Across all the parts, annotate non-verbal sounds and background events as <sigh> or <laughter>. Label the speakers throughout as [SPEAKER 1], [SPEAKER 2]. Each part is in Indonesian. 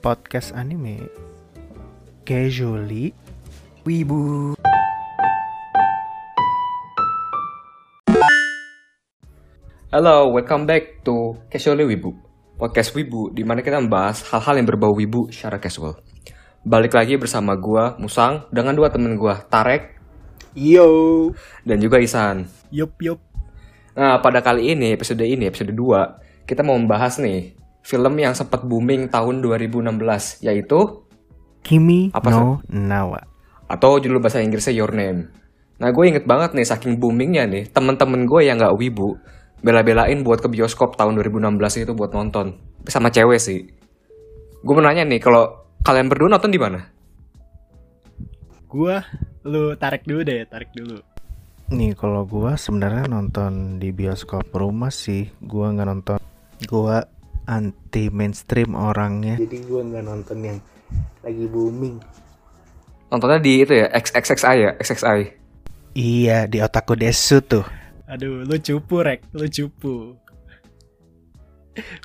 [SPEAKER 1] podcast anime casually wibu.
[SPEAKER 2] Halo, welcome back to Casually Wibu. Podcast Wibu, di mana kita membahas hal-hal yang berbau wibu secara casual. Balik lagi bersama gua, Musang, dengan dua temen gua, Tarek
[SPEAKER 1] Yo.
[SPEAKER 2] dan juga Isan.
[SPEAKER 1] Yup yup.
[SPEAKER 2] Nah, pada kali ini, episode ini, episode 2, kita mau membahas nih film yang sempat booming tahun 2016, yaitu
[SPEAKER 1] Kimi
[SPEAKER 2] Apa,
[SPEAKER 1] no Nawa.
[SPEAKER 2] atau judul bahasa Inggrisnya Your Name. Nah, gue inget banget nih, saking boomingnya nih, temen-temen gue yang nggak wibu, bela-belain buat ke bioskop tahun 2016 itu buat nonton. Sama cewek sih. Gue mau nanya nih, kalau kalian berdua nonton di mana?
[SPEAKER 3] Gua lu tarik dulu deh, tarik dulu.
[SPEAKER 1] Nih kalau gua sebenarnya nonton di bioskop rumah sih, gua nggak nonton. Gua anti mainstream orangnya. Jadi gua nggak nonton yang lagi booming.
[SPEAKER 2] Nontonnya di itu ya, XXXI ya, XXI.
[SPEAKER 1] Iya di otakku desu tuh.
[SPEAKER 3] Aduh, lu cupu rek, lu cupu.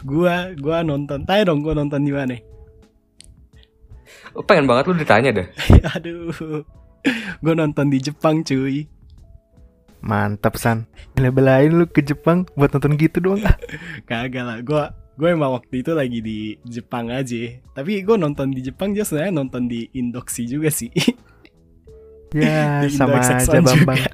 [SPEAKER 3] Gua gua nonton. Tanya dong gua nonton di mana?
[SPEAKER 2] Oh, pengen banget lu ditanya deh. <laughs>
[SPEAKER 3] Aduh. Gua nonton di Jepang, cuy.
[SPEAKER 1] Mantap san. Bela-belain lu ke Jepang buat nonton gitu doang.
[SPEAKER 3] Kagak lah, gua gue emang waktu itu lagi di Jepang aja. Tapi gue nonton di Jepang dia sebenarnya nonton di Indoksi juga sih.
[SPEAKER 1] ya <laughs>
[SPEAKER 3] Di
[SPEAKER 1] sama
[SPEAKER 3] Indo
[SPEAKER 1] aja
[SPEAKER 3] XX1
[SPEAKER 1] Bambang.
[SPEAKER 3] juga.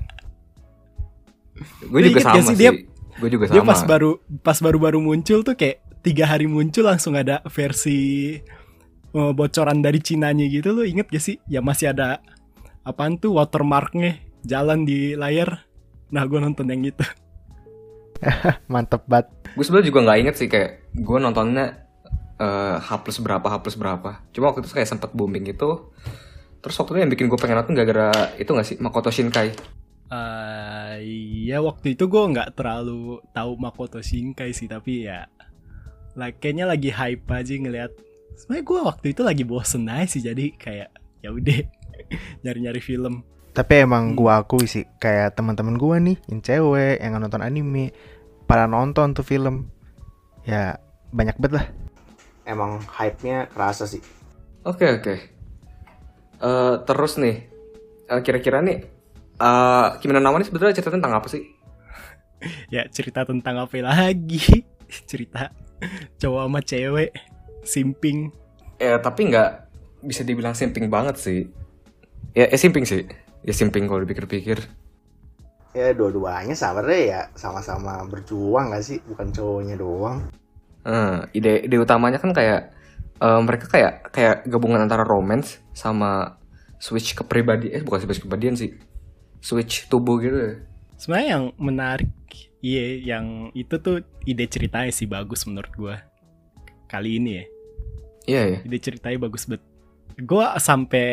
[SPEAKER 2] Gue juga sama
[SPEAKER 3] sih,
[SPEAKER 2] sih.
[SPEAKER 3] dia-
[SPEAKER 2] Gue juga
[SPEAKER 3] Dia
[SPEAKER 2] sama.
[SPEAKER 3] pas baru pas baru-baru muncul tuh kayak tiga hari muncul langsung ada versi eh, bocoran dari Cinanya gitu lo inget gak sih? Ya masih ada apaan tuh watermarknya jalan di layar. Nah gue nonton yang itu. <laughs>
[SPEAKER 1] Mantep banget.
[SPEAKER 2] Gue sebenarnya juga nggak inget sih kayak gue nontonnya eh, H plus berapa H plus berapa. Cuma waktu itu kayak sempet booming gitu. Terus waktu itu yang bikin gue pengen nonton gara-gara itu gak sih Makoto Shinkai.
[SPEAKER 3] Eh ya waktu itu gue nggak terlalu tahu Makoto Shinkai sih tapi ya like, kayaknya lagi hype aja ngeliat. Sebenarnya gue waktu itu lagi bosen aja sih jadi kayak ya udah <laughs> nyari-nyari film.
[SPEAKER 1] Tapi emang gua akui sih kayak teman-teman gua nih yang cewek yang nonton anime pada nonton tuh film. Ya banyak banget lah. Emang hype-nya kerasa sih.
[SPEAKER 2] Oke oke. Eh, terus nih, eh, kira-kira nih, eh Kimi no Na wa ini sebetulnya cerita tentang apa sih? <laughs>
[SPEAKER 3] ya cerita tentang apa lagi <laughs> cerita cowok sama cewek simping
[SPEAKER 2] Ya tapi nggak bisa dibilang simping banget sih. Ya, eh, simping sih. Ya simping kalau dipikir-pikir.
[SPEAKER 4] Ya dua-duanya sebenarnya ya. Sama-sama berjuang gak sih? Bukan cowoknya doang.
[SPEAKER 2] Eh, ide ide utamanya kan kayak eh, mereka kayak kayak gabungan antara romance sama switch kepribadian eh bukan switch kepribadian sih. Switch tubuh gitu
[SPEAKER 3] sebenarnya yang menarik iya yang itu tuh ide ceritanya sih bagus menurut gua. Kali ini ya.
[SPEAKER 2] Iya ya
[SPEAKER 3] ide ceritanya bagus banget gua sampai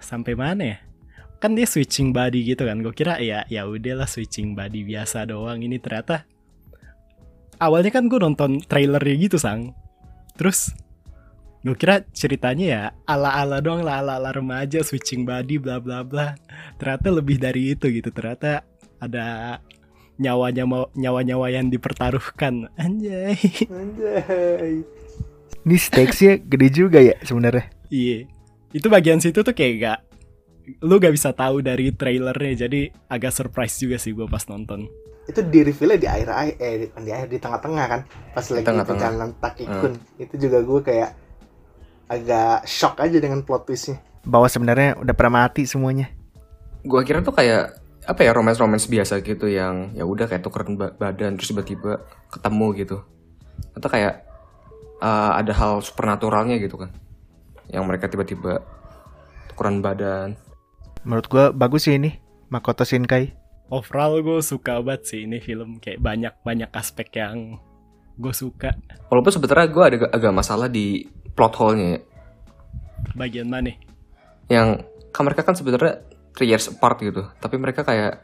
[SPEAKER 3] sampai mana ya kan dia switching body gitu kan. Gue kira ya ya udahlah switching body biasa doang. Ini ternyata awalnya kan gue nonton trailernya gitu sang. Terus gue kira ceritanya ya ala ala doang lah ala ala remaja switching body bla bla bla. Ternyata lebih dari itu gitu. Ternyata ada nyawanya mau nyawa nyawa yang dipertaruhkan. Anjay.
[SPEAKER 4] Anjay.
[SPEAKER 1] Ini stakesnya gede juga ya sebenarnya.
[SPEAKER 3] Iya. Itu bagian situ tuh kayak gak lu gak bisa tahu dari trailernya jadi agak surprise juga sih gue pas nonton.
[SPEAKER 4] itu di reveal di akhir akhir eh di, di akhir di tengah-tengah kan? Pas lagi
[SPEAKER 2] tengah-tengah.
[SPEAKER 4] perjalanan Takikun itu juga gue kayak agak shock aja dengan plot twistnya.
[SPEAKER 1] Bahwa sebenarnya udah pernah mati semuanya.
[SPEAKER 2] gua kira tuh kayak apa ya romance romance biasa gitu yang ya udah kayak tukeran ba- badan terus tiba-tiba ketemu gitu. Atau kayak eh, ada hal supernaturalnya gitu kan. Yang mereka tiba-tiba tukeran badan
[SPEAKER 1] Menurut gua bagus sih ini Makoto Shinkai.
[SPEAKER 3] Overall gue suka banget sih ini film kayak banyak banyak aspek yang gue suka.
[SPEAKER 2] walaupun sebetulnya gue ada agak masalah di plot hole-nya ya.
[SPEAKER 3] Bagian mana?
[SPEAKER 2] yang kan mereka kan sebenarnya three years apart gitu tapi mereka kayak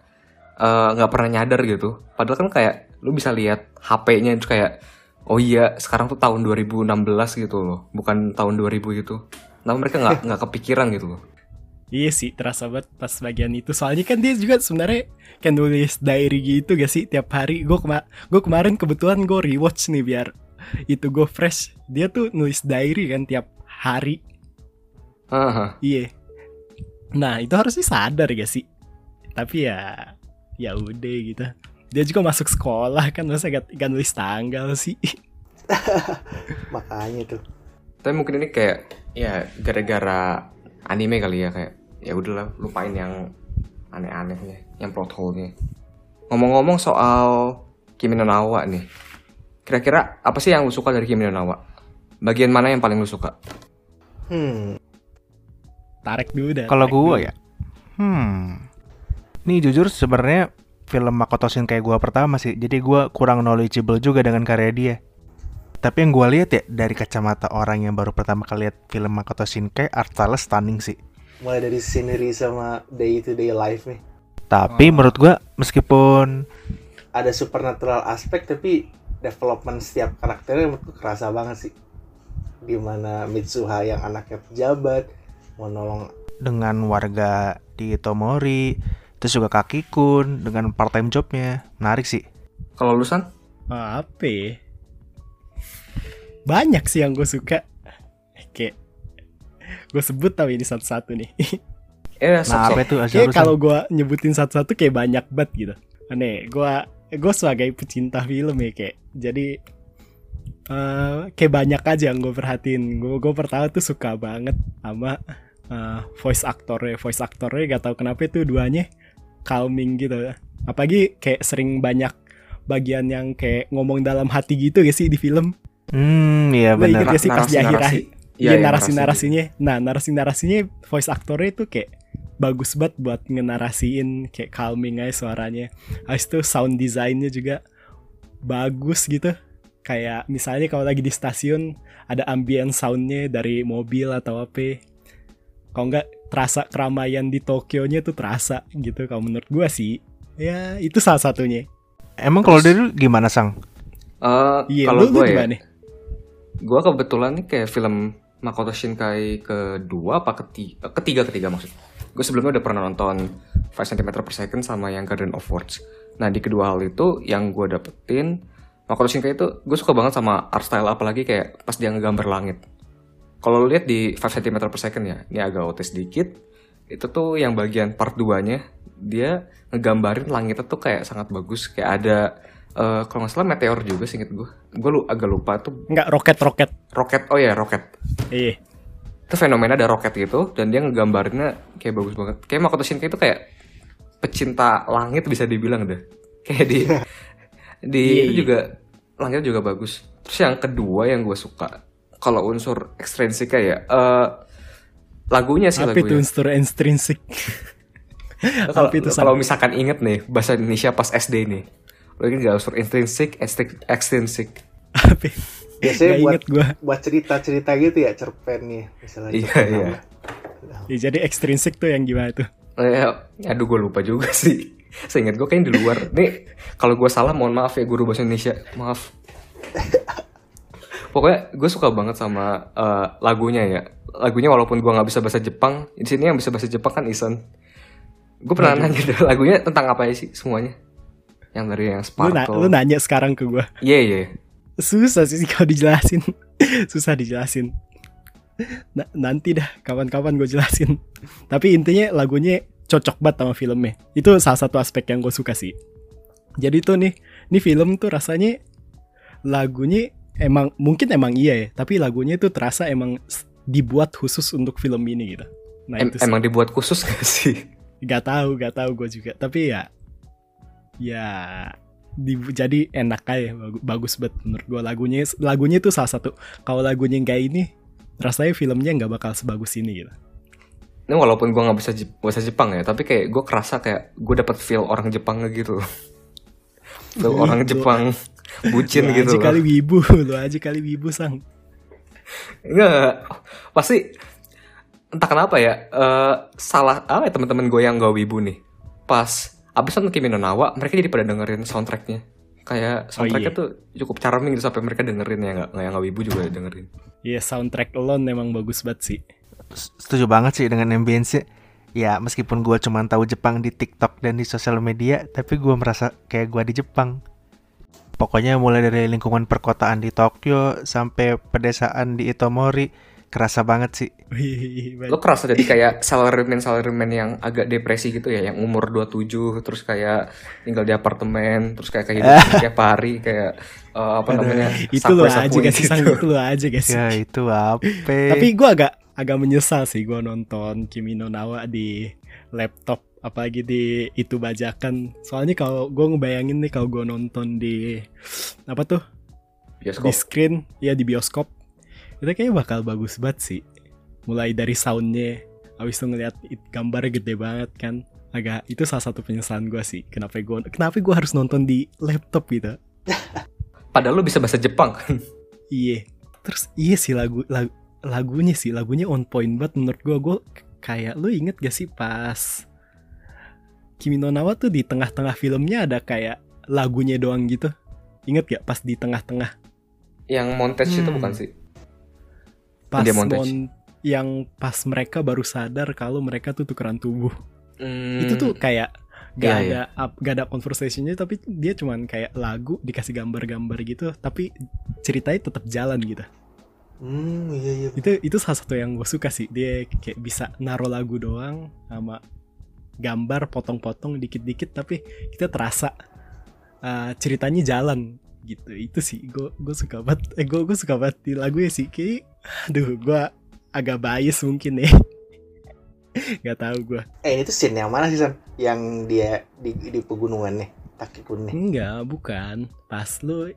[SPEAKER 2] eh, nggak pernah nyadar gitu padahal kan kayak lu bisa lihat HP-nya itu kayak oh iya sekarang tuh tahun 2016 gitu loh bukan tahun 2000 gitu nah mereka nggak nggak kepikiran gitu loh
[SPEAKER 3] Iya sih, terasa banget pas bagian itu. Soalnya kan dia juga sebenarnya kan nulis diary gitu gak sih tiap hari. Gue kema gue kemarin kebetulan gue rewatch nih biar itu gue fresh dia tuh nulis diary kan tiap hari
[SPEAKER 2] Haha.
[SPEAKER 3] iya nah itu harusnya sadar gak sih tapi ya ya udah gitu dia juga masuk sekolah kan masa gak, gak nulis tanggal sih <laughs>
[SPEAKER 4] Makanya tuh.
[SPEAKER 2] Tapi mungkin ini kayak ya gara-gara anime kali ya kayak ya udahlah lupain yang aneh-anehnya, yang plot hole-nya. Ngomong-ngomong soal Kimi no Nawa nih. Kira-kira apa sih yang lu suka dari Kimi no Nawa? Bagian mana yang paling lu suka?
[SPEAKER 4] Hmm.
[SPEAKER 3] tarik dulu dah
[SPEAKER 1] Kalau gua
[SPEAKER 3] dulu.
[SPEAKER 1] ya, hmm, nih jujur sebenarnya film Makoto Shinkai gua pertama sih, jadi gua kurang knowledgeable juga dengan karya dia. Tapi yang gua lihat ya dari kacamata orang yang baru pertama kali lihat film Makoto Shinkai, art style stunning sih.
[SPEAKER 4] Mulai dari scenery sama day to day life nih.
[SPEAKER 1] Tapi menurut gua meskipun
[SPEAKER 4] Ada supernatural aspek tapi development setiap karakternya menurutku kerasa banget sih. Gimana Mitsuha yang anaknya pejabat mau nolong
[SPEAKER 1] dengan warga di Tomori, terus juga Kakikun dengan part time jobnya, menarik sih.
[SPEAKER 2] Kalau lu San?
[SPEAKER 3] Ah, apa ya? banyak sih yang gue suka kayak gue sebut tau ini satu-satu nih.
[SPEAKER 2] Eh,
[SPEAKER 1] Nah, apa itu?
[SPEAKER 3] Kayak kalau gue nyebutin satu-satu kayak banyak banget gitu. Aneh gue gue sebagai pecinta film ya kayak jadi eh kayak banyak aja yang gue perhatiin. Gue gue pertama tuh suka banget sama eh, voice aktornya. Voice aktornya gak tahu kenapa itu duanya calming gitu. Apalagi kayak sering banyak bagian yang kayak ngomong dalam hati gitu gak sih di film?
[SPEAKER 1] Hmm, iya benar.
[SPEAKER 3] gak sih pas di akhir-akhir
[SPEAKER 2] Iya,
[SPEAKER 3] iya, narasi-narasinya. Nah narasi-narasinya Voice aktornya itu kayak Bagus banget buat ngenarasiin Kayak calming aja suaranya. Habis itu sound design-nya juga Bagus gitu. Kayak misalnya kalau lagi di stasiun Ada ambient sound-nya dari mobil atau apa. Kalau nggak terasa keramaian di Tokyo-nya tuh terasa gitu Kalau menurut gua sih. Ya itu salah satunya.
[SPEAKER 1] Emang kalau dari lu gimana sang?
[SPEAKER 2] Eh,
[SPEAKER 3] Iya
[SPEAKER 2] kalau gue ya,
[SPEAKER 3] gimana?
[SPEAKER 2] gue kebetulan nih kayak film Makoto Shinkai kedua apa ketiga ketiga ketiga maksud gue sebelumnya udah pernah nonton 5 cm per second sama yang Garden of Words. Nah di kedua hal itu yang gue dapetin Makoto Shinkai itu gue suka banget sama art style apalagi kayak pas dia ngegambar langit. Kalau lu lihat di 5 cm per second ya ini agak otis sedikit itu tuh yang bagian part 2 nya dia ngegambarin langitnya tuh kayak sangat bagus kayak ada eh, kalau nggak salah meteor juga sih gue gue lu agak lupa tuh.
[SPEAKER 3] Enggak roket-roket
[SPEAKER 2] roket. Oh ya roket.
[SPEAKER 3] Iya.
[SPEAKER 2] Itu fenomena ada roket gitu dan dia ngegambarnya kayak bagus banget. Kayak Makoto Shinkai itu kayak pecinta langit bisa dibilang deh. Kayak di <laughs> di
[SPEAKER 3] Iya,
[SPEAKER 2] itu
[SPEAKER 3] iya.
[SPEAKER 2] juga langitnya juga bagus. Terus yang kedua yang gue suka kalau unsur ekstrinsik ya eh lagunya sih
[SPEAKER 3] Apa itu
[SPEAKER 2] lagunya.
[SPEAKER 3] unsur itu, San?
[SPEAKER 2] kalau misalkan inget nih bahasa Indonesia pas SD nih lo inget gak unsur intrinsik ekstrinsik
[SPEAKER 3] Apa
[SPEAKER 4] biasanya
[SPEAKER 3] Gak
[SPEAKER 4] buat
[SPEAKER 3] inget gue
[SPEAKER 4] buat cerita-cerita gitu ya cerpennya misalnya
[SPEAKER 2] Iya,
[SPEAKER 4] cerpen
[SPEAKER 2] iya.
[SPEAKER 3] Ya, jadi ekstrinsik tuh yang gimana tuh?
[SPEAKER 2] Eh, aduh gue lupa juga <laughs> sih. Seingat gue kayaknya di luar. Nih, kalau gue salah mohon maaf ya guru bahasa Indonesia. Maaf. <laughs> Pokoknya gue suka banget sama eh, lagunya ya. Lagunya walaupun gue nggak bisa bahasa Jepang, di sini yang bisa bahasa Jepang kan Isan. Gue pernah nanya deh, lagunya tentang apa ya sih semuanya? Yang dari yang
[SPEAKER 3] Lu, na-
[SPEAKER 2] Sparkle.
[SPEAKER 3] lu nanya sekarang ke gue.
[SPEAKER 2] Iya iya.
[SPEAKER 3] Susah sih kalau dijelasin. <laughs> Susah dijelasin. Na- nanti dah kapan-kapan gue jelasin. Tapi intinya lagunya cocok banget sama filmnya. Itu salah satu aspek yang gue suka sih. Jadi tuh nih, nih film tuh rasanya lagunya emang mungkin emang iya ya, tapi lagunya tuh terasa emang dibuat khusus untuk film ini gitu. Nah
[SPEAKER 2] Em-
[SPEAKER 3] itu sih.
[SPEAKER 2] emang dibuat khusus <laughs> gak sih?
[SPEAKER 3] Gak tahu, gak tahu gue juga. Tapi ya, ya di, jadi enak aja, bagus, bagus banget menurut gue lagunya. Lagunya itu salah satu. Kalau lagunya nggak ini, rasanya filmnya nggak bakal sebagus ini gitu.
[SPEAKER 2] Ini walaupun gue nggak bisa bahasa Jepang ya, tapi kayak gue kerasa kayak gue dapet feel orang Jepang gitu. feel orang Jepang bucin
[SPEAKER 3] lu
[SPEAKER 2] gitu.
[SPEAKER 3] aja kali wibu, lu aja kali wibu sang.
[SPEAKER 2] Enggak, pasti entah kenapa ya eh, salah apa ya teman-teman gue yang gak wibu nih. Pas abis nonton Kimi no Nawa, mereka jadi pada dengerin soundtracknya. Kayak soundtracknya
[SPEAKER 3] iya.
[SPEAKER 2] tuh cukup charming gitu sampai mereka dengerin ya nggak nggak yang gak wibu juga dengerin.
[SPEAKER 3] Iya soundtrack alone emang bagus banget sih.
[SPEAKER 1] Setuju banget sih dengan ambience Ya meskipun gua cuma tahu Jepang di TikTok dan di sosial media, tapi gua merasa kayak gua di Jepang. Pokoknya mulai dari lingkungan perkotaan di Tokyo sampai pedesaan di Itomori kerasa banget sih.
[SPEAKER 2] Lo kerasa jadi kayak salaryman salaryman yang agak depresi gitu ya, yang umur 27 terus kayak tinggal di apartemen, terus kayak kehidupan <laughs> tiap hari kayak eh, apa namanya?
[SPEAKER 3] itu lo aja
[SPEAKER 2] gitu.
[SPEAKER 3] Sang? itu lo aja sih
[SPEAKER 1] Ya itu apa?
[SPEAKER 3] tapi gue agak agak menyesal sih gue nonton Kimi no Nawa di laptop apalagi di itu bajakan soalnya kalau gue ngebayangin nih kalau gue nonton di apa tuh
[SPEAKER 2] Bioskop.
[SPEAKER 3] di screen ya di bioskop itu kayaknya bakal bagus banget sih mulai dari soundnya abis itu ngeliat it- gambarnya gede banget kan agak itu salah satu penyesalan gue sih kenapa gue kenapa gue harus nonton di laptop gitu <laughs>
[SPEAKER 2] Padahal lo bisa bahasa Jepang. <laughs>
[SPEAKER 3] Iya. Terus iya sih lagu, lagu lagunya sih lagunya on point banget menurut gua. Gua k- kayak lu inget gak sih pas Kimi no Nawa tuh di tengah-tengah filmnya ada kayak lagunya doang gitu. Ingat gak pas di tengah-tengah
[SPEAKER 2] yang montage itu
[SPEAKER 1] Hmm.
[SPEAKER 2] bukan sih?
[SPEAKER 3] Pas mon- yang pas mereka baru sadar kalau mereka tuh tukeran tubuh.
[SPEAKER 2] Hmm,
[SPEAKER 3] Itu tuh kayak gak
[SPEAKER 2] Iya,
[SPEAKER 3] ada up- gak ada conversationnya tapi dia cuman kayak lagu dikasih gambar-gambar gitu tapi ceritanya tetap jalan gitu.
[SPEAKER 4] Hmm, iya iya.
[SPEAKER 3] itu itu salah satu yang gue suka sih dia kayak bisa naruh lagu doang sama gambar potong-potong dikit-dikit tapi kita terasa uh, ceritanya jalan gitu itu sih gue gue suka banget eh gue gue suka banget di lagu ya sih kayak aduh gue agak bias mungkin ya <laughs> nggak tahu gue
[SPEAKER 4] Eh ini tuh scene yang mana sih San? Yang dia di di pegunungan nih, Takikun nih.
[SPEAKER 3] enggak bukan pas lu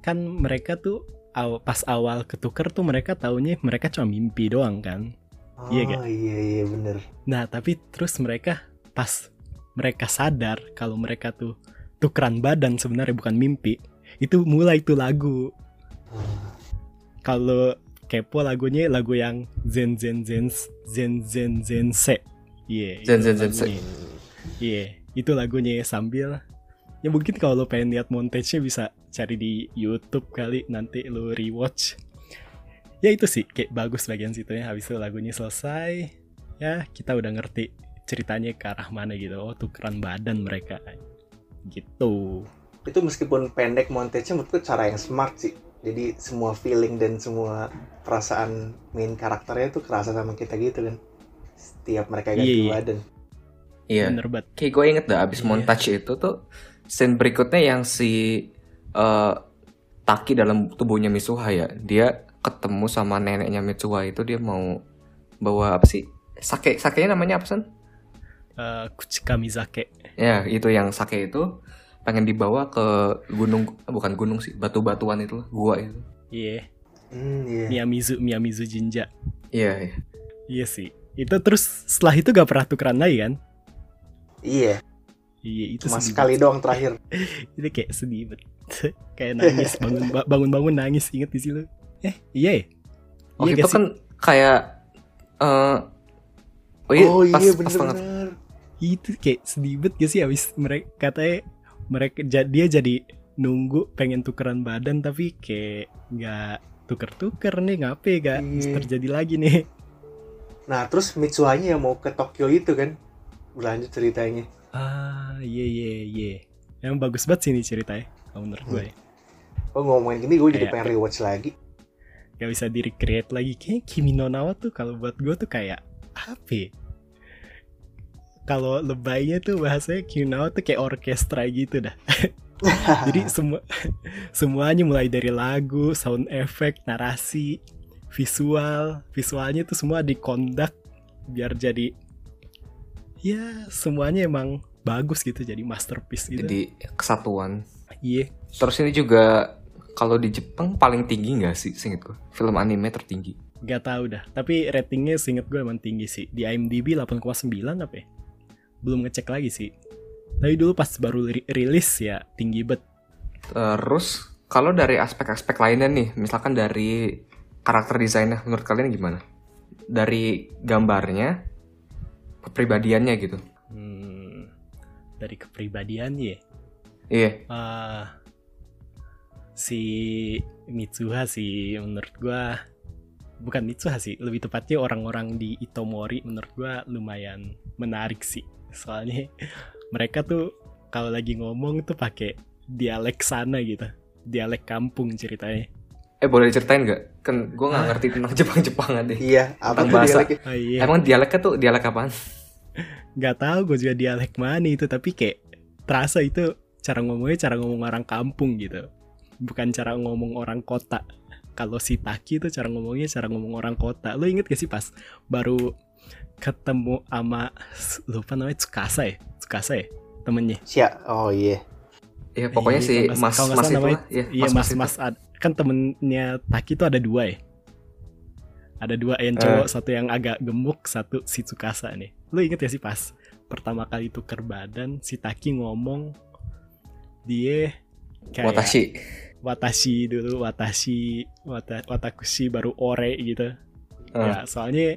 [SPEAKER 3] kan mereka tuh aw- pas awal ketuker tuh mereka taunya mereka cuma mimpi doang kan
[SPEAKER 4] Oh
[SPEAKER 3] Iya, Kak.
[SPEAKER 4] iya iya bener.
[SPEAKER 3] Nah, tapi terus mereka pas mereka sadar kalau mereka tuh tukeran badan sebenarnya bukan mimpi, itu mulai tuh lagu. Kalau kepo lagunya lagu yang Zen Zen Zen Zen Zen Zen Se. Iya.
[SPEAKER 2] Zen
[SPEAKER 3] itu
[SPEAKER 2] Zen Zen Se.
[SPEAKER 3] Iya, itu lagunya sambil ya mungkin kalau lo pengen lihat montage-nya bisa cari di YouTube kali nanti lo rewatch. Ya itu sih kayak bagus bagian situ ya. Habis itu lagunya selesai, ya kita udah ngerti ceritanya ke arah mana gitu. Oh tukeran badan mereka gitu.
[SPEAKER 4] Itu meskipun pendek montage-nya menurutku cara yang smart sih. Jadi semua feeling dan semua perasaan main karakternya tuh kerasa sama kita gitu kan. Setiap mereka ganti
[SPEAKER 3] Iya, iya.
[SPEAKER 4] badan.
[SPEAKER 2] Iya.
[SPEAKER 3] Bener banget.
[SPEAKER 2] Kayak gue inget dah abis
[SPEAKER 3] Iya.
[SPEAKER 2] montage itu tuh scene berikutnya yang si eh, Taki dalam tubuhnya Mitsuha ya. Dia ketemu sama neneknya Mitsuha itu dia mau bawa apa sih? Sake, sakenya namanya apa sih?
[SPEAKER 3] Eh, Kuchika Mizake.
[SPEAKER 2] Ya, itu yang sake itu pengen dibawa ke gunung bukan gunung sih, batu-batuan itu, gua itu.
[SPEAKER 3] Iya.
[SPEAKER 4] Hmm, iya.
[SPEAKER 3] Miyamizu Miyamizu Jinja.
[SPEAKER 2] Iya, iya.
[SPEAKER 3] Iya sih. Itu terus setelah itu gak pernah tukeran lagi kan?
[SPEAKER 4] Iya,
[SPEAKER 3] Iya itu
[SPEAKER 4] cuma sekali doang terakhir. <laughs>
[SPEAKER 3] itu kayak sedih banget <laughs> kayak nangis bangun bangun bangun nangis inget di situ eh iya ya
[SPEAKER 2] Waktu
[SPEAKER 3] Iya
[SPEAKER 2] itu kan kayak eh oh iya,
[SPEAKER 4] oh
[SPEAKER 2] pas,
[SPEAKER 4] iya
[SPEAKER 2] pas banget.
[SPEAKER 4] bener-bener.
[SPEAKER 3] itu kayak sedih banget gak sih abis mereka katanya mereka dia jadi nunggu pengen tukeran badan tapi kayak nggak tuker-tuker nih ngapain gak
[SPEAKER 4] Iya.
[SPEAKER 3] terjadi lagi nih
[SPEAKER 4] Nah terus Mitsuhanya yang mau ke Tokyo itu kan. Berlanjut ceritanya.
[SPEAKER 3] ah iya iya iya yang bagus banget sih ini ceritanya kalau menurut gue ya.
[SPEAKER 4] Oh ngomongin gini gue jadi pengen rewatch lagi.
[SPEAKER 3] gak bisa di recreate lagi kayak Kimi no Nawa tuh kalau buat gue tuh kayak apa ya? Kalau lebaynya tuh bahasanya Nawa tuh kayak orkestra gitu dah <laughs> jadi semua semuanya mulai dari lagu sound effect narasi visual visualnya tuh semua dikondak biar jadi ya semuanya emang bagus gitu jadi masterpiece gitu
[SPEAKER 2] Jadi kesatuan.
[SPEAKER 3] iya
[SPEAKER 2] Terus ini juga kalau di Jepang paling tinggi nggak sih, singkat gue? Film anime tertinggi.
[SPEAKER 3] Gak tahu dah, tapi ratingnya seinget gue emang tinggi sih. Di IMDb 8,9 apa ya? Belum ngecek lagi sih. Tapi dulu pas baru ri- rilis ya tinggi bet.
[SPEAKER 2] Terus kalau dari aspek-aspek lainnya nih, misalkan dari karakter desainnya, menurut kalian gimana? Dari gambarnya, kepribadiannya gitu.
[SPEAKER 3] Hmm, dari kepribadiannya ya.
[SPEAKER 2] Iya,
[SPEAKER 3] Ah, si Mitsuha sih menurut gua bukan Mitsuha sih, lebih tepatnya orang-orang di Itomori menurut gua lumayan menarik sih. Soalnya mereka tuh kalau lagi ngomong tuh pakai dialek sana gitu dialek kampung ceritanya
[SPEAKER 2] Eh boleh diceritain nggak? Kan gue nggak ngerti tentang <laughs> Jepang-Jepangan deh.
[SPEAKER 4] Iya, apa
[SPEAKER 2] Tentang
[SPEAKER 4] tuh
[SPEAKER 2] bahasa.
[SPEAKER 4] dialeknya?
[SPEAKER 3] oh iya
[SPEAKER 2] Emang dialeknya tuh dialek apaan?
[SPEAKER 3] nggak tahu gue juga dialek mana itu tapi kayak terasa itu cara ngomongnya cara ngomong orang kampung gitu bukan cara ngomong orang kota kalau si Taki itu cara ngomongnya cara ngomong orang kota lo inget gak sih pas baru ketemu sama lupa namanya Tsukasa ya Tsukasa ya temennya
[SPEAKER 4] Sia, oh iya.
[SPEAKER 2] Ya pokoknya
[SPEAKER 3] Iya,
[SPEAKER 2] si mas
[SPEAKER 3] kalau nggak
[SPEAKER 2] mas
[SPEAKER 3] salah
[SPEAKER 2] itu
[SPEAKER 3] namanya-.
[SPEAKER 2] Ya,
[SPEAKER 3] iya
[SPEAKER 2] mas
[SPEAKER 3] mas
[SPEAKER 2] itu.
[SPEAKER 3] mas ad- kan temennya Taki itu ada dua ya ada dua yang
[SPEAKER 2] Eh.
[SPEAKER 3] cowok satu yang agak gemuk satu si Tsukasa nih lo inget gak sih pas pertama kali tuker badan si Taki ngomong dia kayak
[SPEAKER 2] Watashi.
[SPEAKER 3] watashi dulu watashi wata, watakushi baru ore gitu
[SPEAKER 2] Eh,
[SPEAKER 3] ya soalnya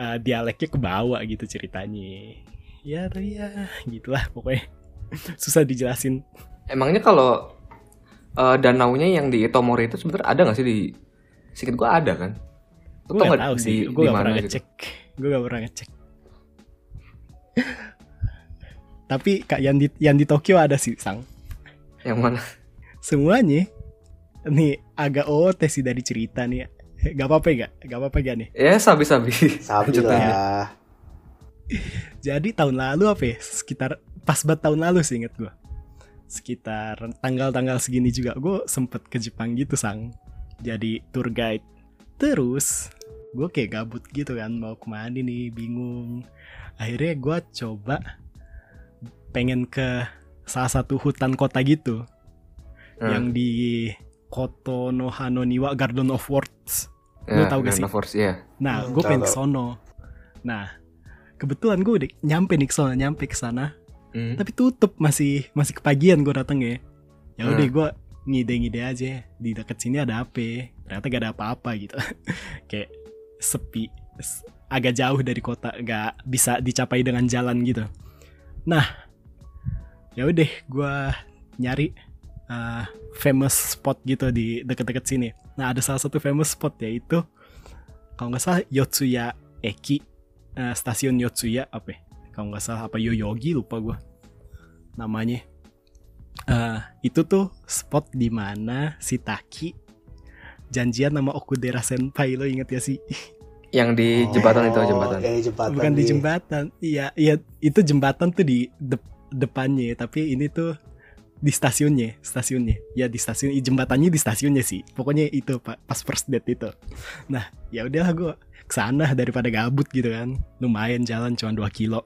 [SPEAKER 3] eh, dialeknya ke bawah gitu ceritanya. Ya tapi ya gitulah pokoknya. <laughs> Susah dijelasin.
[SPEAKER 2] Emangnya kalau eh, danaunya yang di Itomori itu sebenarnya ada nggak sih di Sikit gua ada kan?
[SPEAKER 3] Gue
[SPEAKER 2] tau
[SPEAKER 3] gak tahu sih. gue gak
[SPEAKER 2] mana
[SPEAKER 3] pernah
[SPEAKER 2] gitu?
[SPEAKER 3] ngecek. Gue gak pernah ngecek. <laughs> Tapi kak yang di yang di Tokyo ada sih sang.
[SPEAKER 2] Yang mana?
[SPEAKER 3] semuanya. Nih agak OOT sih dari cerita nih <laughs> gak apa-apa gak gak apa-apa gak nih?
[SPEAKER 2] Ya sabi-sabi.
[SPEAKER 4] Sabi lah. <laughs>
[SPEAKER 3] jadi tahun lalu apa ya? Sekitar pas banget tahun lalu sih inget gue sekitar tanggal-tanggal segini juga gue sempet ke Jepang gitu sang. Jadi tour guide. Terus gue kayak gabut gitu kan mau ke mana nih bingung. Akhirnya gue coba pengen ke salah satu hutan kota gitu.
[SPEAKER 2] Hmm.
[SPEAKER 3] yang di Koto no Hanoniwa Garden of Words lu tahu gak sih?
[SPEAKER 2] Garden of Force, iya.
[SPEAKER 3] Nah,
[SPEAKER 4] Hmm,
[SPEAKER 3] gue pengen ke sono. Nah, kebetulan gue udah nyampe nih ke sono, nyampe ke sana,
[SPEAKER 2] Hmm.
[SPEAKER 3] tapi tutup masih masih kepagian gue datang ya. Ya udah
[SPEAKER 2] Hmm.
[SPEAKER 3] gue ngide-ngide aja di deket sini ada apa? Ternyata gak ada apa-apa gitu. <laughs> Kayak sepi, s- agak jauh dari kota, gak bisa dicapai dengan jalan gitu. Nah, ya udah gue nyari uh, famous spot gitu di deket-deket sini. Nah, ada salah satu famous spot yaitu kalau nggak salah Yotsuya Eki eh, stasiun Yotsuya apa ya? kalau nggak salah apa Yoyogi lupa gue namanya Eh, itu tuh spot di mana si Taki janjian sama Okudera Senpai lo inget ya sih
[SPEAKER 2] Yang di jembatan itu
[SPEAKER 4] Oh,
[SPEAKER 2] jembatan.
[SPEAKER 4] Eh, jembatan.
[SPEAKER 3] bukan di
[SPEAKER 4] iya.
[SPEAKER 3] jembatan iya iya itu jembatan tuh di dep- depannya tapi ini tuh di stasiunnya stasiunnya. Ya di stasiun jembatannya di stasiunnya sih. Pokoknya itu pak pas first date itu. Nah ya udahlah gue ke sana daripada gabut gitu kan. Lumayan jalan cuma 2 kilo.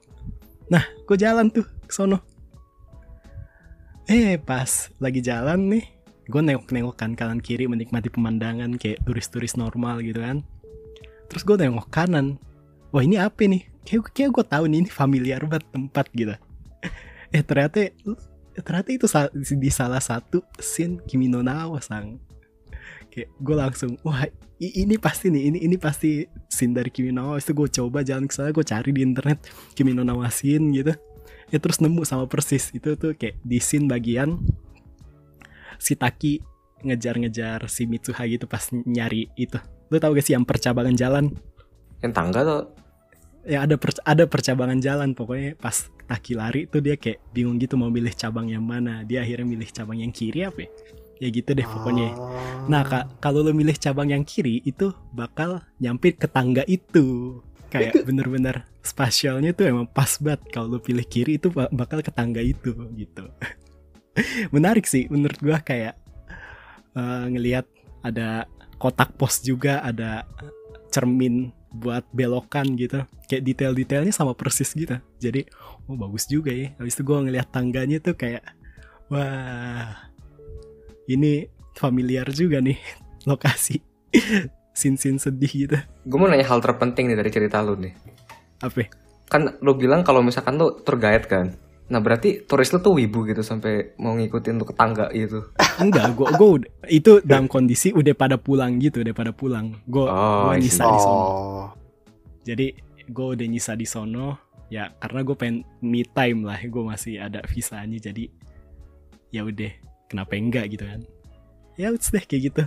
[SPEAKER 3] Nah gue jalan tuh ke sono. Eh pas lagi jalan nih gue nengok-nengok kan kanan kiri menikmati pemandangan kayak turis-turis normal gitu kan. Terus gue nengok kanan. Wah ini apa nih? Kayak kayak gue tahu nih ini familiar banget tempat gitu. Eh ternyata ternyata itu sa- di salah satu scene Kimi no Nawa sang kayak gue langsung wah ini pasti nih ini ini pasti scene dari Kimi no Nawa. Itu gue coba jalan ke sana gue cari di internet Kimi no Nawa scene gitu. Ya terus nemu sama persis. Itu tuh kayak di scene bagian si Taki ngejar-ngejar si Mitsuha gitu pas nyari itu. Lu tau gak sih yang percabangan jalan?
[SPEAKER 2] Yang tangga tuh.
[SPEAKER 3] ya ada per- ada percabangan jalan pokoknya pas Taki lari tuh dia kayak bingung gitu mau milih cabang yang mana. Dia akhirnya milih cabang yang kiri apa ya, ya gitu deh pokoknya.
[SPEAKER 4] Oh.
[SPEAKER 3] nah kak kalau lo milih cabang yang kiri itu bakal nyampe ke tangga itu. Kayak bener-bener spasialnya tuh emang pas banget. Kalau lo pilih kiri itu ba- bakal ke tangga itu gitu. <laughs> Menarik sih menurut gua kayak eh, ngelihat ada kotak pos juga ada cermin buat belokan gitu kayak detail-detailnya sama persis gitu jadi oh bagus juga ya habis itu gue ngeliat tangganya tuh kayak wah ini familiar juga nih <laughs> lokasi <laughs> sin-sin sedih gitu
[SPEAKER 2] Gue mau nanya hal terpenting nih dari cerita lu nih.
[SPEAKER 3] apa?
[SPEAKER 2] Kan lu bilang kalau misalkan lu guide kan. Nah berarti turis lu tuh wibu gitu sampai mau ngikutin lu ke tangga gitu. <laughs>
[SPEAKER 3] enggak gue gue itu dalam kondisi udah pada pulang gitu udah pada pulang gue
[SPEAKER 2] Oh, see.
[SPEAKER 3] nyisa di sono
[SPEAKER 4] Oh.
[SPEAKER 3] jadi gue udah nyisa di sono ya karena gue pengen me time lah gue masih ada visanya jadi ya udah kenapa enggak gitu kan ya udah deh kayak gitu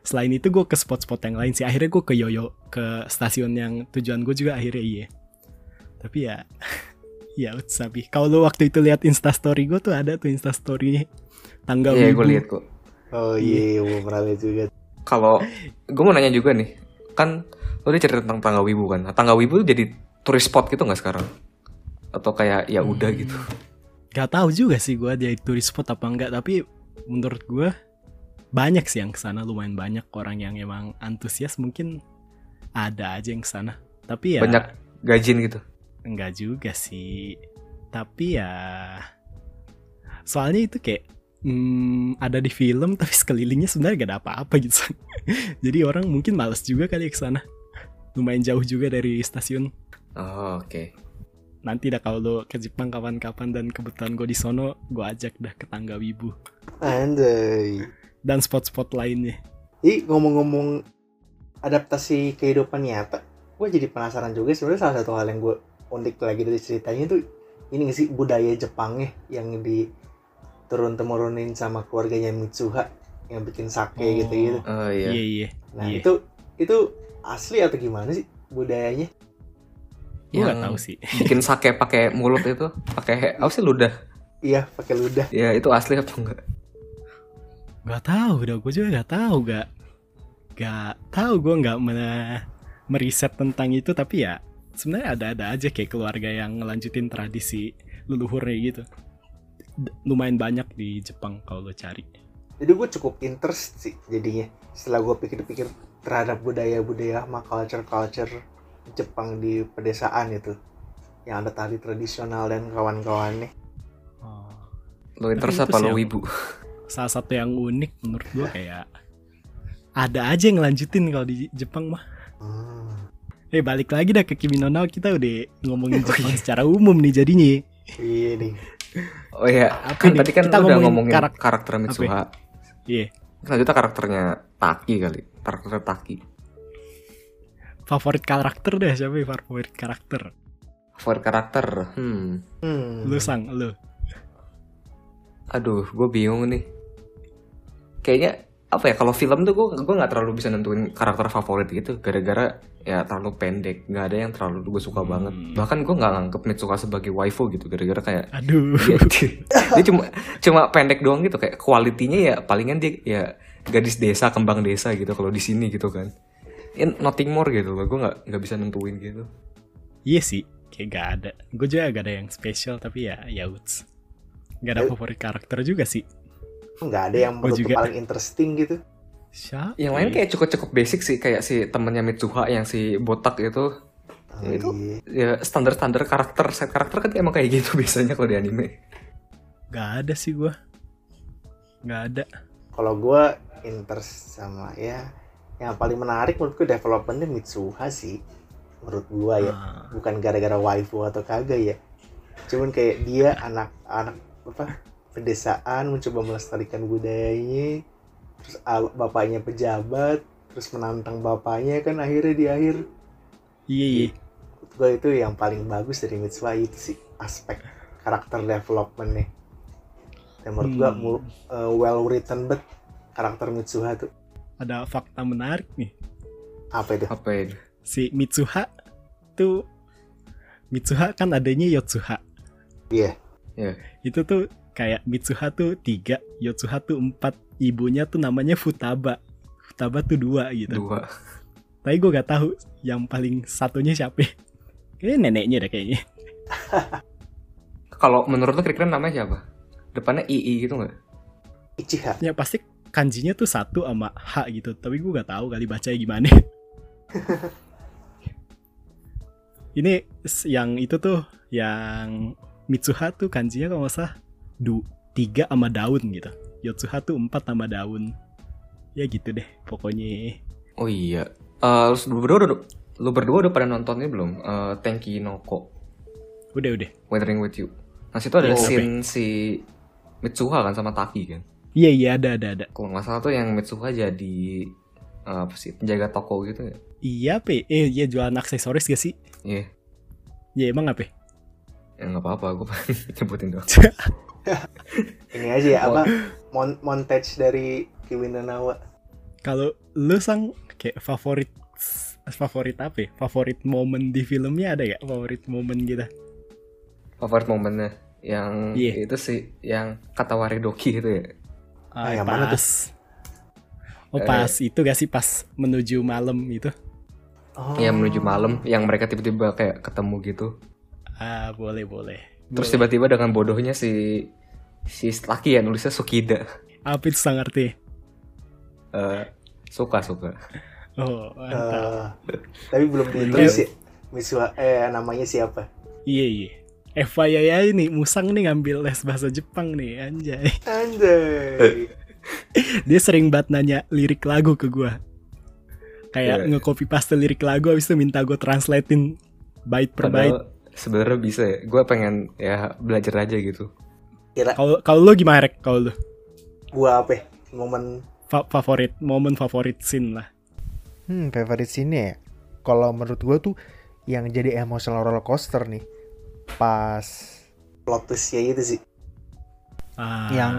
[SPEAKER 3] selain itu gue ke spot-spot yang lain sih akhirnya gue ke Yoyo ke stasiun yang tujuan gue juga akhirnya iya tapi ya <laughs> Ya Utsabi. Kalau lu waktu itu lihat instastory gue tuh ada tuh instastory tangga
[SPEAKER 2] Iya,
[SPEAKER 3] wibu.
[SPEAKER 2] gue lihat kok.
[SPEAKER 4] Oh iya, gue pernah lihat juga.
[SPEAKER 2] Kalau gue mau nanya juga nih, kan lo udah cerita tentang tangga wibu kan? Nah, tangga wibu tuh jadi turis spot gitu nggak sekarang? Atau kayak ya udah
[SPEAKER 3] Hmm.
[SPEAKER 2] gitu?
[SPEAKER 3] Gak tahu juga sih gue dia turis spot apa enggak tapi menurut gue banyak sih yang ke sana lumayan banyak orang yang emang antusias mungkin ada aja yang ke sana tapi ya
[SPEAKER 2] Banyak gajin gitu.
[SPEAKER 3] Enggak juga sih. Tapi ya soalnya itu kayak hmm, ada di film <laughs> tapi sekelilingnya sebenarnya gak ada apa-apa gitu. <laughs> Jadi orang mungkin males juga kali ke sana. Lumayan jauh juga dari stasiun.
[SPEAKER 2] Oh, oke.
[SPEAKER 3] nanti dah kalau lo ke Jepang kapan-kapan dan kebetulan gue di sono gue ajak dah ke tangga wibu.
[SPEAKER 4] Andai.
[SPEAKER 3] dan spot-spot lainnya.
[SPEAKER 4] Ih, ngomong-ngomong adaptasi kehidupan nyata, gue jadi penasaran juga sebenarnya salah satu hal yang gue unik lagi dari ceritanya tuh ini nggak sih budaya Jepangnya yang diturun temurunin sama keluarganya Mitsuha yang bikin sake
[SPEAKER 3] Oh.
[SPEAKER 4] gitu-gitu.
[SPEAKER 2] Oh
[SPEAKER 3] iya
[SPEAKER 2] iya.
[SPEAKER 3] iya
[SPEAKER 4] Nah
[SPEAKER 3] iya.
[SPEAKER 4] itu itu asli atau gimana sih budayanya?
[SPEAKER 3] gue
[SPEAKER 2] Yang
[SPEAKER 3] gak tahu sih <laughs>
[SPEAKER 2] bikin sake pakai mulut itu, pakai apa sih ludah?
[SPEAKER 4] Iya pakai ludah.
[SPEAKER 2] Ya itu asli apa enggak?
[SPEAKER 3] Gak tahu udah gue juga gak tahu gak gak tahu gue nggak me- meriset tentang itu tapi ya sebenarnya ada-ada aja kayak keluarga yang ngelanjutin tradisi leluhurnya gitu D- lumayan banyak di Jepang kalau lo cari
[SPEAKER 4] Jadi gue cukup interest sih jadinya setelah gue pikir-pikir terhadap budaya-budaya sama culture-culture Jepang di pedesaan itu yang ada tari tradisional dan kawan-kawannya.
[SPEAKER 2] Lo interest apa lo wibu?
[SPEAKER 3] salah satu yang unik menurut gue kayak ada aja yang ngelanjutin kalau di Jepang mah
[SPEAKER 4] Hmm.
[SPEAKER 3] Eh balik lagi dah ke Kimi no kita udah ngomongin Jepang secara umum nih jadinya
[SPEAKER 4] Iya nih.
[SPEAKER 2] Oh iya,
[SPEAKER 3] Apa
[SPEAKER 2] kan
[SPEAKER 3] nih?
[SPEAKER 2] tadi kan
[SPEAKER 3] Kita
[SPEAKER 2] udah
[SPEAKER 3] ngomongin
[SPEAKER 2] ngomongin
[SPEAKER 3] karak-
[SPEAKER 2] karakter Mitsuha.
[SPEAKER 3] iya
[SPEAKER 2] Selanjutnya karakternya Taki kali. Karakter Taki.
[SPEAKER 3] favorit karakter deh siapa yang favorit karakter
[SPEAKER 2] Favorit karakter. Hmm.
[SPEAKER 4] Hmm.
[SPEAKER 3] lu sang lu
[SPEAKER 2] Aduh, gue bingung nih. Kayaknya apa ya kalau film tuh gue gue nggak terlalu bisa nentuin karakter favorit gitu gara-gara ya terlalu pendek nggak ada yang terlalu gue suka
[SPEAKER 3] Hmm.
[SPEAKER 2] banget bahkan gue nggak nganggep Mitsuha sebagai waifu gitu gara-gara kayak
[SPEAKER 3] aduh <laughs>
[SPEAKER 2] dia, dia cuma cuma pendek doang gitu kayak kualitinya ya palingan dia ya gadis desa kembang desa gitu kalau di sini gitu kan ya, nothing more gitu loh gue nggak nggak bisa nentuin gitu
[SPEAKER 3] Iya sih, kayak gak ada. Gue juga gak ada yang spesial, tapi ya ya uts. Gak ada
[SPEAKER 4] Eh.
[SPEAKER 3] favorit karakter juga sih.
[SPEAKER 4] Nggak ada yang
[SPEAKER 3] Gua
[SPEAKER 4] menurut
[SPEAKER 3] juga.
[SPEAKER 4] paling interesting gitu.
[SPEAKER 3] Siapa?
[SPEAKER 2] yang lain kayak cukup cukup basic sih kayak si temennya Mitsuha yang si botak itu
[SPEAKER 4] Oh,
[SPEAKER 2] Itu.
[SPEAKER 4] iya.
[SPEAKER 2] ya standar standar karakter set karakter kan emang kayak gitu <laughs> biasanya kalau di anime
[SPEAKER 3] Gak ada sih gue. Gak ada.
[SPEAKER 4] Kalau gue interest sama ya yang paling menarik menurutku developmentnya Mitsuha sih. Menurut gue ya.
[SPEAKER 3] Ah,
[SPEAKER 4] bukan gara-gara waifu atau kagak ya cuman kayak dia anak-anak apa pedesaan mencoba melestarikan budayanya terus al- bapaknya pejabat terus menantang bapaknya kan akhirnya di akhir
[SPEAKER 3] iya iya.
[SPEAKER 4] gue itu yang paling bagus dari Mitsuha itu sih aspek karakter developmentnya dan menurut gue
[SPEAKER 3] Hmm.
[SPEAKER 4] well written bet karakter Mitsuha tuh
[SPEAKER 3] Ada fakta menarik nih.
[SPEAKER 4] apa itu
[SPEAKER 2] apa ya
[SPEAKER 3] Si Mitsuha tuh Mitsuha kan adanya Yotsuha.
[SPEAKER 4] iya
[SPEAKER 3] Itu tuh kayak Mitsuha tuh tiga, Yotsuha tuh empat. Ibunya tuh namanya Futaba. Futaba tuh dua gitu.
[SPEAKER 2] dua
[SPEAKER 3] Tapi gue gak tahu yang paling satunya siapa. Kayaknya neneknya deh kayaknya.
[SPEAKER 2] kalau menurut lo kira-kira namanya siapa depannya II gitu nggak
[SPEAKER 4] Ichiha
[SPEAKER 3] Ya pasti kanjinya tuh satu sama H gitu. Tapi gue gak tahu kali bacanya gimana. <laughs> Ini yang itu tuh yang Mitsuha tuh kanjinya kalau nggak salah du tiga sama daun gitu. Yotsuha tuh empat sama daun. Ya gitu deh pokoknya.
[SPEAKER 2] oh iya Eh, lu berdua udah lu berdua udah pada nontonnya belum Eh, Tenki no Ko
[SPEAKER 3] Udah udah.
[SPEAKER 2] Weathering with You nah situ ada
[SPEAKER 3] Oh,
[SPEAKER 2] scene si Mitsuha kan sama Taki kan
[SPEAKER 3] Iya iya ada ada ada.
[SPEAKER 2] kalau nggak salah tuh yang Mitsuha jadi eh, apa sih penjaga toko gitu ya
[SPEAKER 3] Iya pe. Eh iya jualan aksesoris gak sih?
[SPEAKER 2] iya
[SPEAKER 3] Ya emang apa?
[SPEAKER 2] ya nggak apa-apa gue <laughs> nyebutin doang <laughs>
[SPEAKER 4] ini aja ya apa mon- montage dari Kimi no Na wa
[SPEAKER 3] Kalau lu sang kayak favorit favorit apa ya? Favorit momen di filmnya ada gak? Favorit momen gitu.
[SPEAKER 2] favorit momennya yang
[SPEAKER 3] Iya.
[SPEAKER 2] itu sih yang kata Waridoki itu ya.
[SPEAKER 3] Ah,
[SPEAKER 4] Ah, yang mana tuh?
[SPEAKER 3] Oh pas itu gak sih pas menuju malam itu?
[SPEAKER 4] Oh.
[SPEAKER 2] Yang menuju malam yang mereka tiba-tiba kayak ketemu gitu.
[SPEAKER 3] Ah boleh boleh.
[SPEAKER 2] Terus
[SPEAKER 3] Boleh.
[SPEAKER 2] tiba-tiba dengan bodohnya si si Staki ya nulisnya Sukida.
[SPEAKER 3] apa itu sangat ngerti?
[SPEAKER 2] Eh, suka suka.
[SPEAKER 3] Oh.
[SPEAKER 4] Eh, tapi belum ditulis ya. Misua eh namanya siapa?
[SPEAKER 3] Iya iya. FYI ya ini Musang nih ngambil les bahasa Jepang nih anjay.
[SPEAKER 4] Anjay. <laughs>
[SPEAKER 3] Dia sering banget nanya lirik lagu ke gua. Kayak
[SPEAKER 2] Iya.
[SPEAKER 3] nge-copy paste lirik lagu habis itu minta gue translatein bait per bait.
[SPEAKER 2] Sebenarnya bisa ya. Gue pengen ya belajar aja gitu.
[SPEAKER 4] Kira
[SPEAKER 3] Kalau kalau lu gimana rek? Kalau lu
[SPEAKER 4] gua apa? ya? Momen
[SPEAKER 3] Fa- favorit momen favorit scene lah.
[SPEAKER 1] Hmm, favorite scene ya. Kalau menurut gue tuh yang jadi emotional roller coaster nih. Pas
[SPEAKER 4] plot twistnya itu sih.
[SPEAKER 3] Ah,
[SPEAKER 1] yang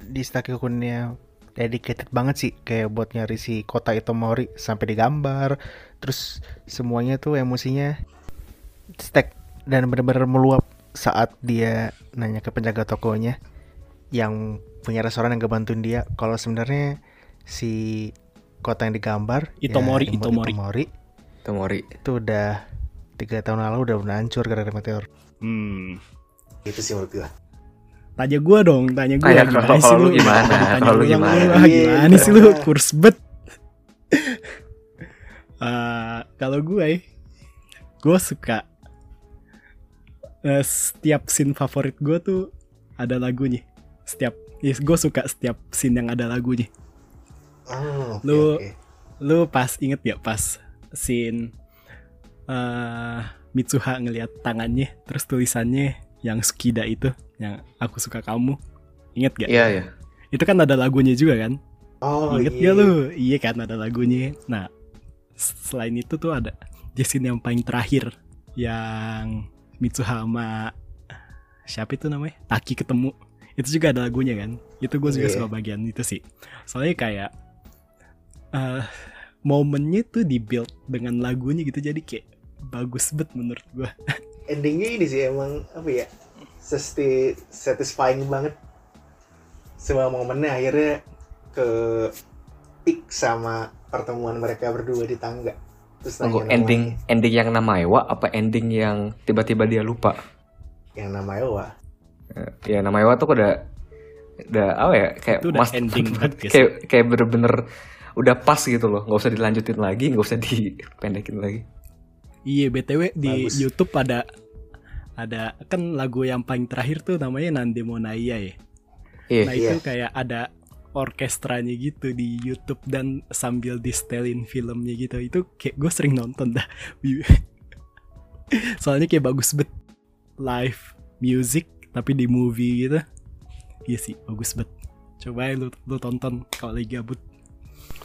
[SPEAKER 1] di Kunnya dedicated banget sih kayak buat nyari si kota Itomori sampai digambar terus semuanya tuh emosinya stack dan bener-bener meluap saat dia nanya ke penjaga tokonya yang punya restoran yang ngebantuin dia kalau sebenarnya si kota yang digambar
[SPEAKER 3] Itomori,
[SPEAKER 1] ya,
[SPEAKER 3] Itomori.
[SPEAKER 1] Itomori
[SPEAKER 2] Tomori.
[SPEAKER 1] itu udah tiga tahun lalu udah hancur gara-gara meteor
[SPEAKER 3] hmm.
[SPEAKER 4] Itu sih menurut gua.
[SPEAKER 3] Tanya gua dong, tanya gua
[SPEAKER 2] Kayak kalau- kalau lu gimana?
[SPEAKER 3] Tanya
[SPEAKER 2] Kalau lu gimana?
[SPEAKER 3] Ah,
[SPEAKER 4] Iya,
[SPEAKER 3] gimana sih lu
[SPEAKER 4] gimana? <laughs>
[SPEAKER 3] kurs bet? Eh, <laughs> kalau gue, gue suka eh, setiap scene favorit gue tuh ada lagunya. Setiap, yes, gue suka setiap scene yang ada lagunya.
[SPEAKER 4] Oh, oke,
[SPEAKER 3] Lu-
[SPEAKER 4] oke.
[SPEAKER 3] Lu pas inget gak pas scene eh Mitsuha ngelihat tangannya, terus tulisannya yang Sukida itu, yang aku suka kamu. Ingat gak?
[SPEAKER 2] Iya ya.
[SPEAKER 3] Itu kan ada lagunya juga kan?
[SPEAKER 4] Oh,
[SPEAKER 3] Ingat
[SPEAKER 4] iya.
[SPEAKER 3] gak lu? Iya kan ada lagunya. Nah, selain itu tuh ada di scene yang paling terakhir yang Mitsuha sama siapa itu namanya? Taki ketemu. Itu juga ada lagunya kan? Itu gue juga
[SPEAKER 4] Iya.
[SPEAKER 3] suka bagian itu sih. Soalnya kayak eh momennya tuh di build dengan lagunya gitu jadi kayak bagus banget menurut gue. <laughs>
[SPEAKER 4] Endingnya ini sih emang apa ya? Sesti satisfying banget. Semua momennya akhirnya ke peak sama pertemuan mereka berdua di tangga. Terus
[SPEAKER 2] Tunggu ending
[SPEAKER 4] namanya.
[SPEAKER 2] ending yang nama Ewa apa ending yang tiba-tiba dia lupa?
[SPEAKER 4] yang namanya wah
[SPEAKER 2] Eh, Ya nama Ewa tuh udah udah apa ya kayak
[SPEAKER 3] Itu udah
[SPEAKER 2] mas-
[SPEAKER 3] ending <laughs> banget,
[SPEAKER 2] kayak kayak bener-bener udah pas gitu loh nggak usah dilanjutin lagi nggak usah dipendekin lagi
[SPEAKER 3] Iya BTW di
[SPEAKER 4] Bagus.
[SPEAKER 3] YouTube ada ada kan lagu yang paling terakhir tuh namanya Nande Monaya ya.
[SPEAKER 2] iya
[SPEAKER 3] Nah itu kayak ada orkestranya gitu di YouTube dan sambil di setelin filmnya gitu. Itu kayak gue sering nonton dah. <laughs> Soalnya kayak bagus bet live music tapi di movie gitu. Iya sih bagus bet. Coba lu, lu tonton kalau lagi gabut.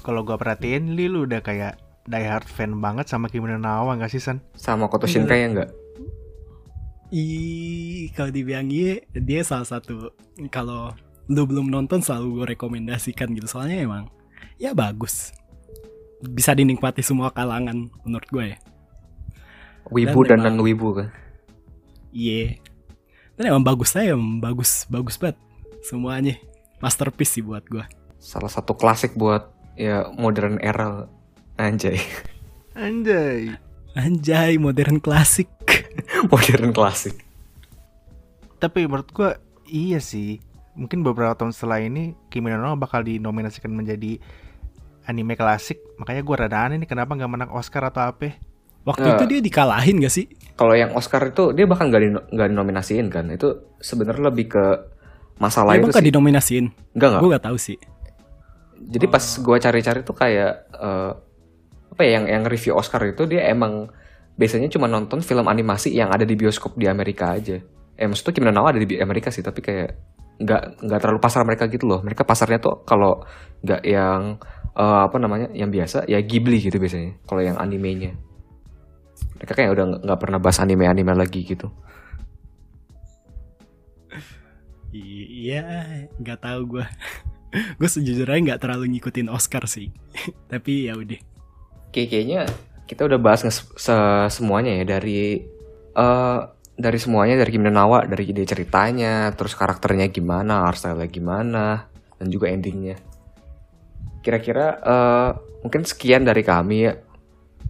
[SPEAKER 1] kalau gua perhatiin Li lu udah kayak die hard fan banget sama Kimi no Nawa gak sih San?
[SPEAKER 2] sama Koto Shinkai ya enggak
[SPEAKER 3] Ih, kalau dibilang iya, dia salah satu kalau lu belum nonton selalu gue rekomendasikan gitu. Soalnya emang ya bagus. Bisa dinikmati semua kalangan menurut gue ya.
[SPEAKER 2] wibu
[SPEAKER 3] Dan
[SPEAKER 2] dan, non wibu kan
[SPEAKER 3] Iya. Dan emang bagus lah emang bagus, bagus banget semuanya. Masterpiece sih buat gue.
[SPEAKER 2] salah satu klasik buat ya modern era anjay
[SPEAKER 1] Anjay.
[SPEAKER 3] Anjay, modern klasik. <laughs>
[SPEAKER 2] modern klasik
[SPEAKER 1] Tapi menurut gua iya sih. Mungkin beberapa tahun setelah ini Kimi no bakal dinominasikan menjadi anime klasik. Makanya gua rada aneh nih kenapa nggak menang Oscar atau apa.
[SPEAKER 3] Waktu
[SPEAKER 2] Nggak.
[SPEAKER 3] itu dia dikalahin gak sih?
[SPEAKER 2] kalau yang Oscar itu dia bahkan nggak dino- nggak dinominasiin kan itu sebenarnya lebih ke masalah
[SPEAKER 3] Emang
[SPEAKER 2] itu
[SPEAKER 3] gak
[SPEAKER 2] sih
[SPEAKER 3] dinominasiin?
[SPEAKER 2] enggak enggak
[SPEAKER 3] Gue gak tahu sih.
[SPEAKER 2] Jadi pas gua cari-cari tuh kayak eh, apa ya yang yang review Oscar itu dia emang biasanya cuma nonton film animasi yang ada di bioskop di Amerika aja. Eh maksudnya Kimi no ada di Amerika sih tapi kayak nggak nggak terlalu pasar mereka gitu loh. Mereka pasarnya tuh kalau nggak yang eh, apa namanya yang biasa ya Ghibli gitu biasanya. Kalau yang animenya mereka kayak udah nggak- pernah bahas anime-anime lagi gitu.
[SPEAKER 3] Iya, nggak tahu gue. <laughs> gue sejujurnya nggak terlalu ngikutin Oscar sih. <laughs> Tapi ya udah.
[SPEAKER 2] Kayak kayaknya kita udah bahas se- semuanya ya dari eh dari semuanya dari Kimi Nawa dari ide ceritanya terus karakternya gimana art style gimana dan juga endingnya kira-kira eh, mungkin sekian dari kami ya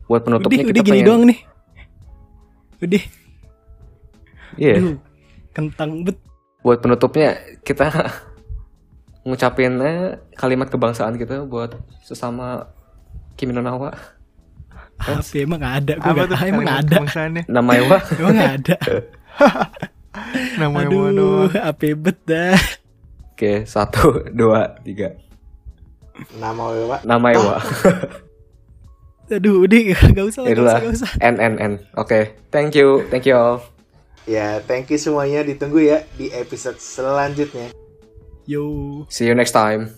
[SPEAKER 2] buat
[SPEAKER 3] Udah,
[SPEAKER 2] penutupnya
[SPEAKER 3] udah
[SPEAKER 2] kita
[SPEAKER 3] gini
[SPEAKER 2] pengen
[SPEAKER 3] doang nih. Udah,
[SPEAKER 2] Iya,
[SPEAKER 3] aduh, kentang bet.
[SPEAKER 2] buat penutupnya kita <laughs> ngucapin eh, kalimat kebangsaan kita buat sesama Kimi no Nawa
[SPEAKER 3] Apa emang ada? Gue
[SPEAKER 1] Apa tuh?
[SPEAKER 3] tahu, emang ada.
[SPEAKER 1] kebangsaannya?
[SPEAKER 2] nama Ewa
[SPEAKER 3] Emang ada. <laughs>
[SPEAKER 1] Namanya
[SPEAKER 3] Aduh,
[SPEAKER 1] doang.
[SPEAKER 3] apa bet dah.
[SPEAKER 2] oke satu dua tiga
[SPEAKER 4] Nama Wewa.
[SPEAKER 2] nama Ewa <laughs>
[SPEAKER 3] Aduh, udah gak usah, gak usah,
[SPEAKER 2] itulah
[SPEAKER 3] gak usah.
[SPEAKER 2] N N N oke thank you thank you all
[SPEAKER 4] Ya, thank you semuanya. Ditunggu ya di episode selanjutnya.
[SPEAKER 3] Yo.
[SPEAKER 2] see you next time